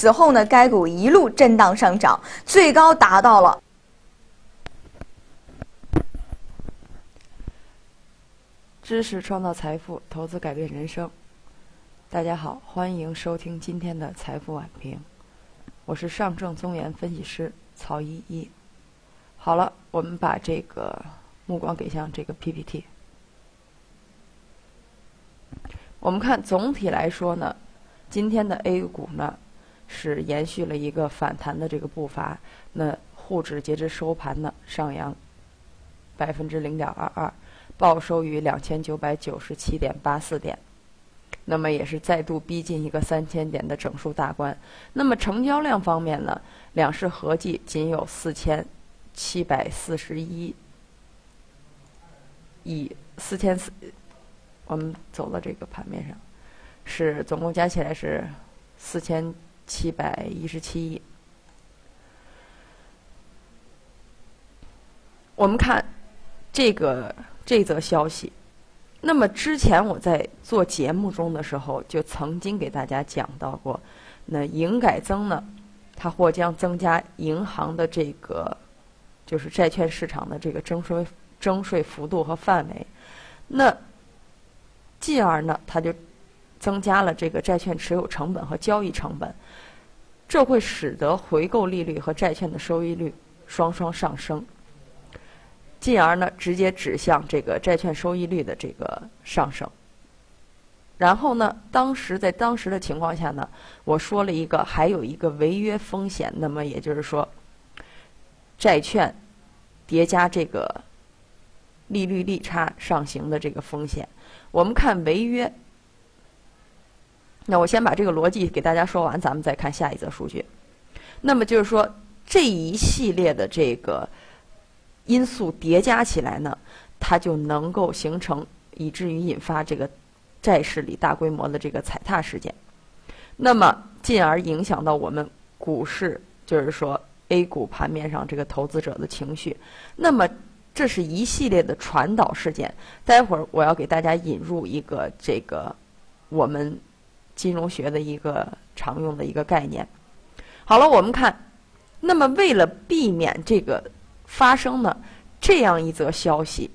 此后呢，该股一路震荡上涨，最高达到了。知识创造财富，投资改变人生。大家好，欢迎收听今天的财富晚评，我是上证综研分析师曹依依。好了，我们把这个目光给向这个 PPT。我们看总体来说呢，今天的 A 股呢是延续了一个反弹的这个步伐。那沪指截至收盘呢上扬百分之零点二二。报收于两千九百九十七点八四点，那么也是再度逼近一个三千点的整数大关。那么成交量方面呢，两市合计仅有四千七百四十一亿四千四，我们走到这个盘面上，是总共加起来是四千七百一十七亿。我们看这个。这则消息，那么之前我在做节目中的时候，就曾经给大家讲到过，那营改增呢，它或将增加银行的这个，就是债券市场的这个征税征税幅度和范围，那进而呢，它就增加了这个债券持有成本和交易成本，这会使得回购利率和债券的收益率双双上升。进而呢，直接指向这个债券收益率的这个上升。然后呢，当时在当时的情况下呢，我说了一个还有一个违约风险，那么也就是说，债券叠加这个利率利差上行的这个风险。我们看违约，那我先把这个逻辑给大家说完，咱们再看下一则数据。那么就是说这一系列的这个。因素叠加起来呢，它就能够形成，以至于引发这个债市里大规模的这个踩踏事件，那么进而影响到我们股市，就是说 A 股盘面上这个投资者的情绪。那么这是一系列的传导事件。待会儿我要给大家引入一个这个我们金融学的一个常用的一个概念。好了，我们看，那么为了避免这个。发生呢这样一则消息，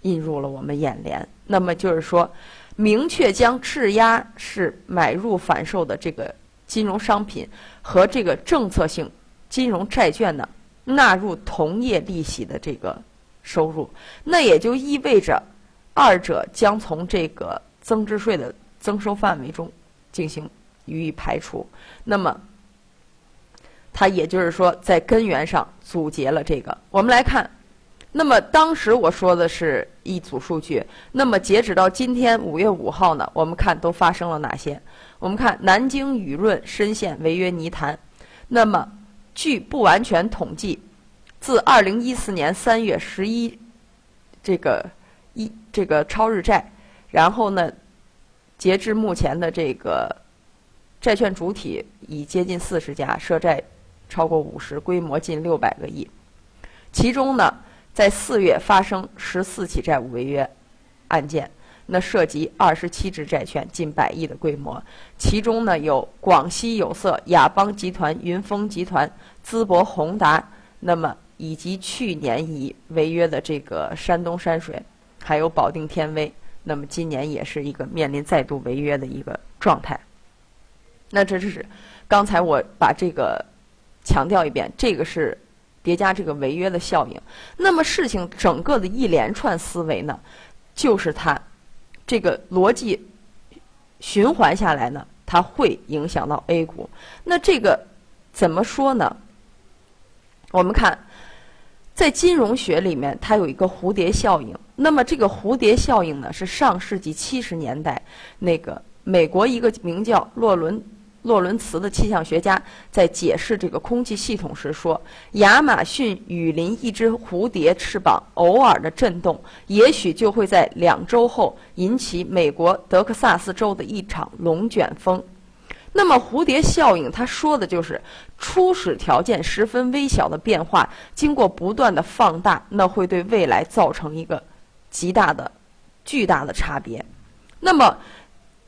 映入了我们眼帘。那么就是说，明确将质押式买入反售的这个金融商品和这个政策性金融债券呢，纳入同业利息的这个收入。那也就意味着，二者将从这个增值税的增收范围中进行予以排除。那么。它也就是说，在根源上阻截了这个。我们来看，那么当时我说的是一组数据。那么截止到今天五月五号呢，我们看都发生了哪些？我们看南京雨润深陷违约泥潭。那么据不完全统计，自二零一四年三月十一这个一这个超日债，然后呢，截至目前的这个债券主体已接近四十家涉债。超过五十，规模近六百个亿。其中呢，在四月发生十四起债务违约案件，那涉及二十七只债券，近百亿的规模。其中呢，有广西有色、亚邦集团、云峰集团、淄博宏达，那么以及去年已违约的这个山东山水，还有保定天威，那么今年也是一个面临再度违约的一个状态。那这就是刚才我把这个。强调一遍，这个是叠加这个违约的效应。那么事情整个的一连串思维呢，就是它这个逻辑循环下来呢，它会影响到 A 股。那这个怎么说呢？我们看，在金融学里面，它有一个蝴蝶效应。那么这个蝴蝶效应呢，是上世纪七十年代那个美国一个名叫洛伦。洛伦茨的气象学家在解释这个空气系统时说：“亚马逊雨林一只蝴蝶翅膀偶尔的震动，也许就会在两周后引起美国德克萨斯州的一场龙卷风。”那么，蝴蝶效应，他说的就是初始条件十分微小的变化，经过不断的放大，那会对未来造成一个极大的、巨大的差别。那么，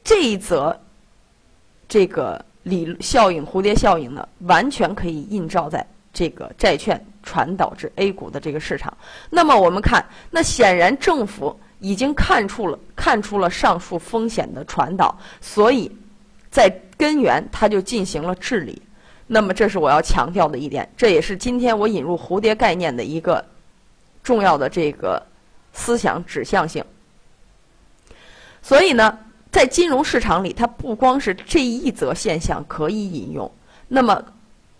这一则这个。理效应、蝴蝶效应呢，完全可以映照在这个债券传导至 A 股的这个市场。那么我们看，那显然政府已经看出了看出了上述风险的传导，所以在根源它就进行了治理。那么这是我要强调的一点，这也是今天我引入蝴蝶概念的一个重要的这个思想指向性。所以呢，在金融市场里，它不光是这一则现象可以引用，那么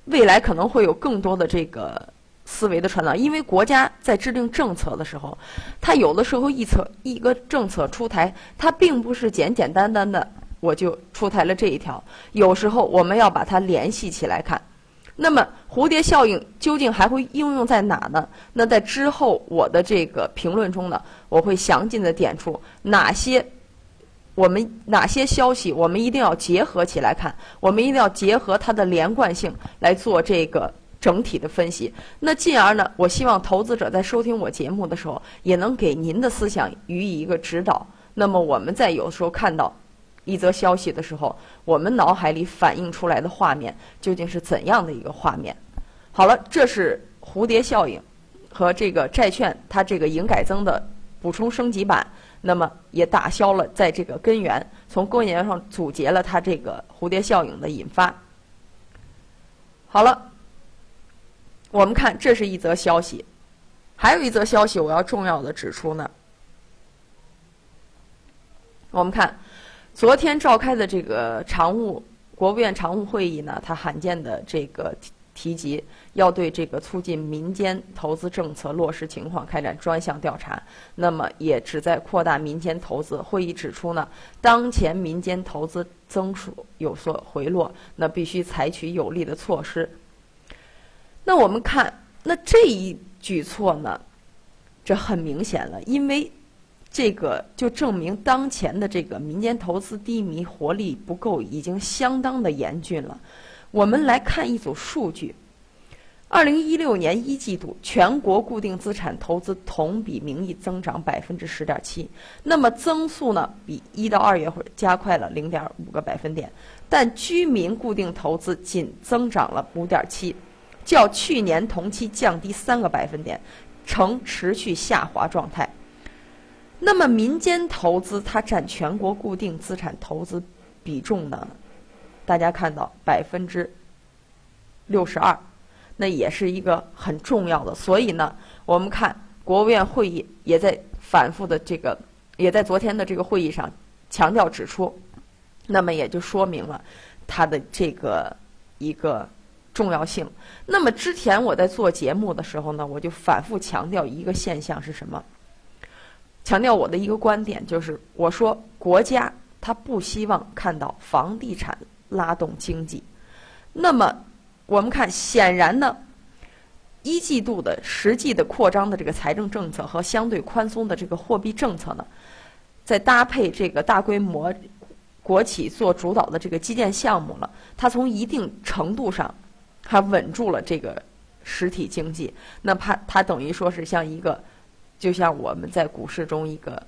未来可能会有更多的这个思维的传导。因为国家在制定政策的时候，它有的时候一策一个政策出台，它并不是简简单单的我就出台了这一条，有时候我们要把它联系起来看。那么蝴蝶效应究竟还会应用在哪呢？那在之后我的这个评论中呢，我会详尽的点出哪些。我们哪些消息，我们一定要结合起来看，我们一定要结合它的连贯性来做这个整体的分析。那进而呢，我希望投资者在收听我节目的时候，也能给您的思想予以一个指导。那么我们在有时候看到一则消息的时候，我们脑海里反映出来的画面究竟是怎样的一个画面？好了，这是蝴蝶效应和这个债券它这个营改增的补充升级版。那么也打消了在这个根源，从根源上阻截了它这个蝴蝶效应的引发。好了，我们看这是一则消息，还有一则消息我要重要的指出呢。我们看昨天召开的这个常务国务院常务会议呢，它罕见的这个。提及要对这个促进民间投资政策落实情况开展专项调查，那么也旨在扩大民间投资。会议指出呢，当前民间投资增速有所回落，那必须采取有力的措施。那我们看，那这一举措呢，这很明显了，因为这个就证明当前的这个民间投资低迷、活力不够，已经相当的严峻了。我们来看一组数据：二零一六年一季度全国固定资产投资同比名义增长百分之十点七，那么增速呢比一到二月份加快了零点五个百分点，但居民固定投资仅增长了五点七，较去年同期降低三个百分点，呈持续下滑状态。那么民间投资它占全国固定资产投资比重呢？大家看到百分之六十二，那也是一个很重要的。所以呢，我们看国务院会议也在反复的这个，也在昨天的这个会议上强调指出，那么也就说明了它的这个一个重要性。那么之前我在做节目的时候呢，我就反复强调一个现象是什么？强调我的一个观点就是，我说国家它不希望看到房地产。拉动经济，那么我们看，显然呢，一季度的实际的扩张的这个财政政策和相对宽松的这个货币政策呢，在搭配这个大规模国企做主导的这个基建项目了，它从一定程度上还稳住了这个实体经济。那它它等于说是像一个，就像我们在股市中一个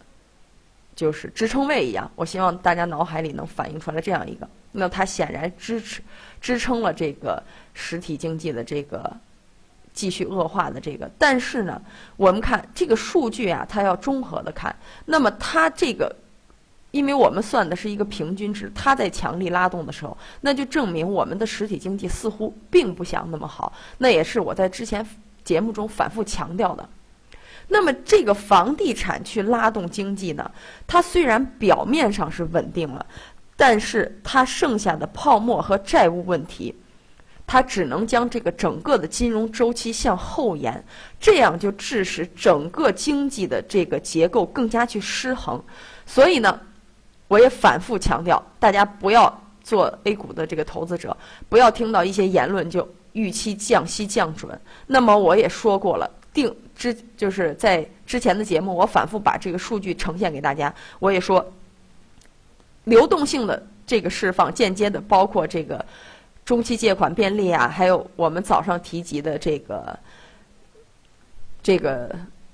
就是支撑位一样。我希望大家脑海里能反映出来这样一个。那它显然支持支撑了这个实体经济的这个继续恶化的这个，但是呢，我们看这个数据啊，它要综合的看。那么它这个，因为我们算的是一个平均值，它在强力拉动的时候，那就证明我们的实体经济似乎并不像那么好。那也是我在之前节目中反复强调的。那么这个房地产去拉动经济呢，它虽然表面上是稳定了。但是它剩下的泡沫和债务问题，它只能将这个整个的金融周期向后延，这样就致使整个经济的这个结构更加去失衡。所以呢，我也反复强调，大家不要做 A 股的这个投资者，不要听到一些言论就预期降息降准。那么我也说过了，定之就是在之前的节目，我反复把这个数据呈现给大家，我也说。流动性的这个释放，间接的包括这个中期借款便利啊，还有我们早上提及的这个这个，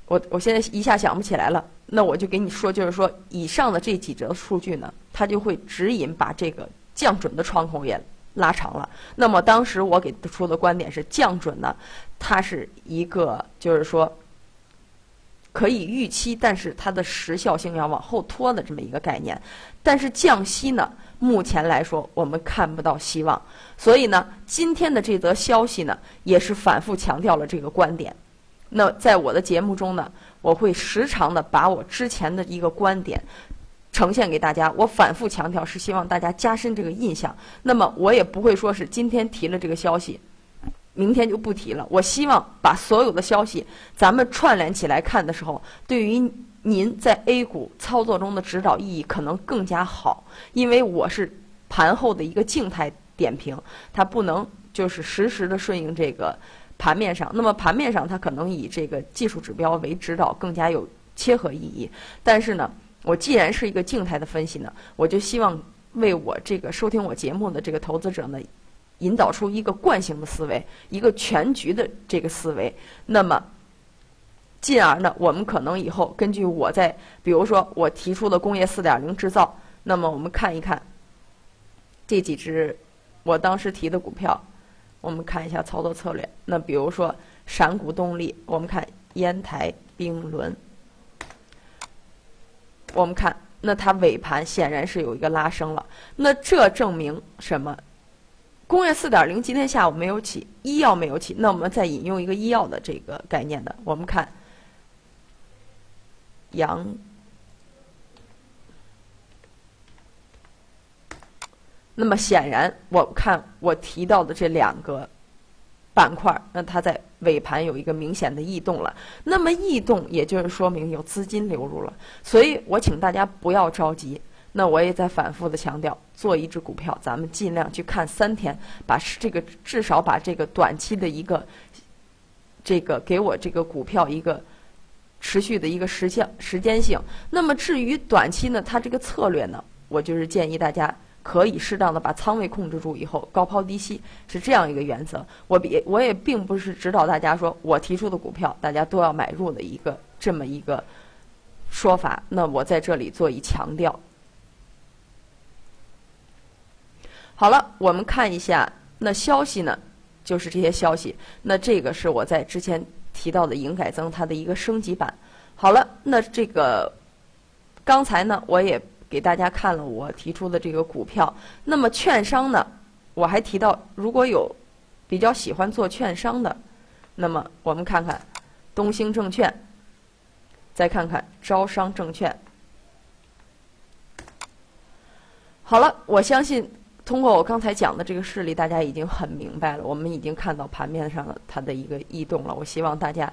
我我现在一下想不起来了。那我就给你说，就是说以上的这几则数据呢，它就会指引把这个降准的窗口也拉长了。那么当时我给出的观点是，降准呢，它是一个就是说可以预期，但是它的时效性要往后拖的这么一个概念。但是降息呢，目前来说我们看不到希望。所以呢，今天的这则消息呢，也是反复强调了这个观点。那在我的节目中呢，我会时常的把我之前的一个观点。呈现给大家，我反复强调是希望大家加深这个印象。那么我也不会说是今天提了这个消息，明天就不提了。我希望把所有的消息咱们串联起来看的时候，对于您在 A 股操作中的指导意义可能更加好。因为我是盘后的一个静态点评，它不能就是实时的顺应这个盘面上。那么盘面上它可能以这个技术指标为指导更加有切合意义。但是呢。我既然是一个静态的分析呢，我就希望为我这个收听我节目的这个投资者呢，引导出一个惯性的思维，一个全局的这个思维。那么，进而呢，我们可能以后根据我在，比如说我提出的工业四点零制造，那么我们看一看这几只我当时提的股票，我们看一下操作策略。那比如说闪谷动力，我们看烟台冰轮。我们看，那它尾盘显然是有一个拉升了。那这证明什么？工业四点零今天下午没有起，医药没有起。那我们再引用一个医药的这个概念的，我们看，阳。那么显然，我看我提到的这两个。板块，那它在尾盘有一个明显的异动了。那么异动，也就是说明有资金流入了。所以我请大家不要着急。那我也在反复的强调，做一只股票，咱们尽量去看三天，把这个至少把这个短期的一个，这个给我这个股票一个持续的一个时效时间性。那么至于短期呢，它这个策略呢，我就是建议大家。可以适当的把仓位控制住以后，高抛低吸是这样一个原则。我比我也并不是指导大家说我提出的股票大家都要买入的一个这么一个说法。那我在这里做一强调。好了，我们看一下那消息呢，就是这些消息。那这个是我在之前提到的营改增它的一个升级版。好了，那这个刚才呢，我也。给大家看了我提出的这个股票，那么券商呢，我还提到如果有比较喜欢做券商的，那么我们看看东兴证券，再看看招商证券。好了，我相信通过我刚才讲的这个事例，大家已经很明白了。我们已经看到盘面上的它的一个异动了。我希望大家，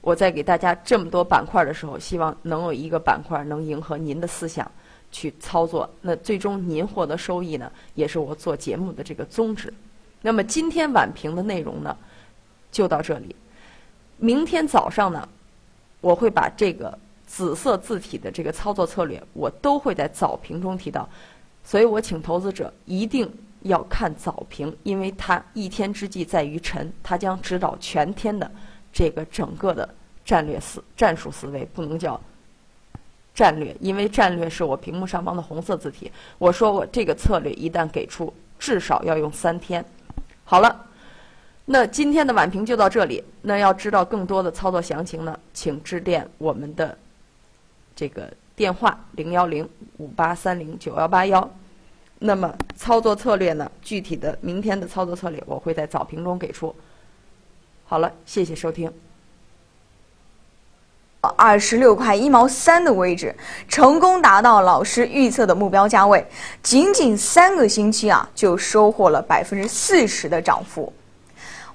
我在给大家这么多板块的时候，希望能有一个板块能迎合您的思想。去操作，那最终您获得收益呢，也是我做节目的这个宗旨。那么今天晚评的内容呢，就到这里。明天早上呢，我会把这个紫色字体的这个操作策略，我都会在早评中提到。所以我请投资者一定要看早评，因为它一天之计在于晨，它将指导全天的这个整个的战略思战术思维，不能叫。战略，因为战略是我屏幕上方的红色字体。我说我这个策略一旦给出，至少要用三天。好了，那今天的晚评就到这里。那要知道更多的操作详情呢，请致电我们的这个电话零幺零五八三零九幺八幺。那么操作策略呢，具体的明天的操作策略我会在早评中给出。好了，谢谢收听。二十六块一毛三的位置，成功达到老师预测的目标价位，仅仅三个星期啊，就收获了百分之四十的涨幅。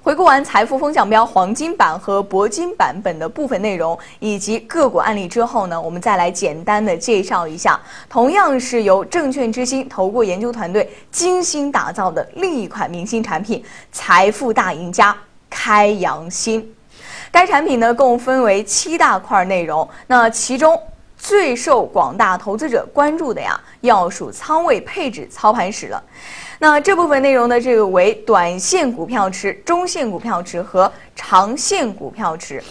回顾完财富风向标黄金版和铂金版本的部分内容以及个股案例之后呢，我们再来简单的介绍一下，同样是由证券之星投顾研究团队精心打造的另一款明星产品——财富大赢家开阳新。该产品呢，共分为七大块内容。那其中最受广大投资者关注的呀，要数仓位配置操盘史了。那这部分内容呢，这个为短线股票池、中线股票池和长线股票池。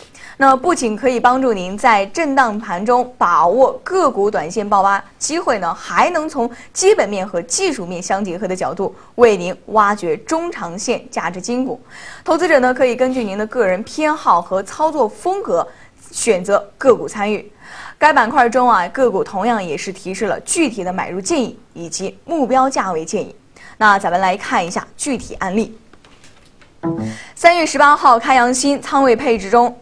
那不仅可以帮助您在震荡盘中把握个股短线爆发机会呢，还能从基本面和技术面相结合的角度为您挖掘中长线价值金股。投资者呢，可以根据您的个人偏好和操作风格选择个股参与。该板块中啊，个股同样也是提示了具体的买入建议以及目标价位建议。那咱们来看一下具体案例。三月十八号，开阳新仓位配置中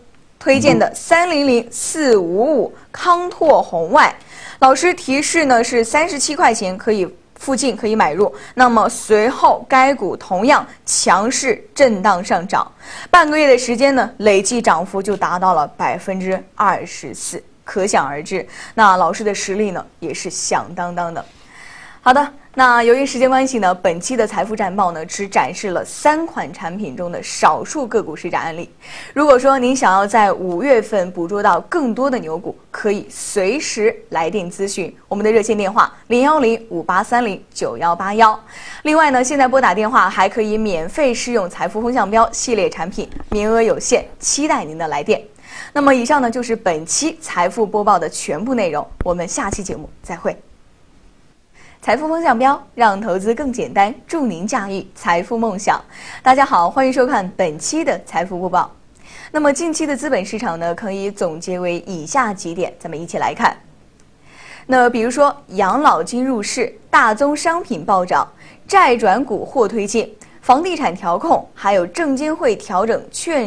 推荐的三零零四五五康拓红外，老师提示呢是三十七块钱可以附近可以买入。那么随后该股同样强势震荡上涨，半个月的时间呢，累计涨幅就达到了百分之二十四，可想而知，那老师的实力呢也是响当当的。好的。那由于时间关系呢，本期的财富战报呢只展示了三款产品中的少数个股实战案例。如果说您想要在五月份捕捉到更多的牛股，可以随时来电咨询我们的热线电话零幺零五八三零九幺八幺。另外呢，现在拨打电话还可以免费试用财富风向标系列产品，名额有限，期待您的来电。那么以上呢就是本期财富播报的全部内容，我们下期节目再会。财富风向标，让投资更简单，助您驾驭财富梦想。大家好，欢迎收看本期的财富播报。那么近期的资本市场呢，可以总结为以下几点，咱们一起来看。那比如说，养老金入市，大宗商品暴涨，债转股或推进，房地产调控，还有证监会调整券。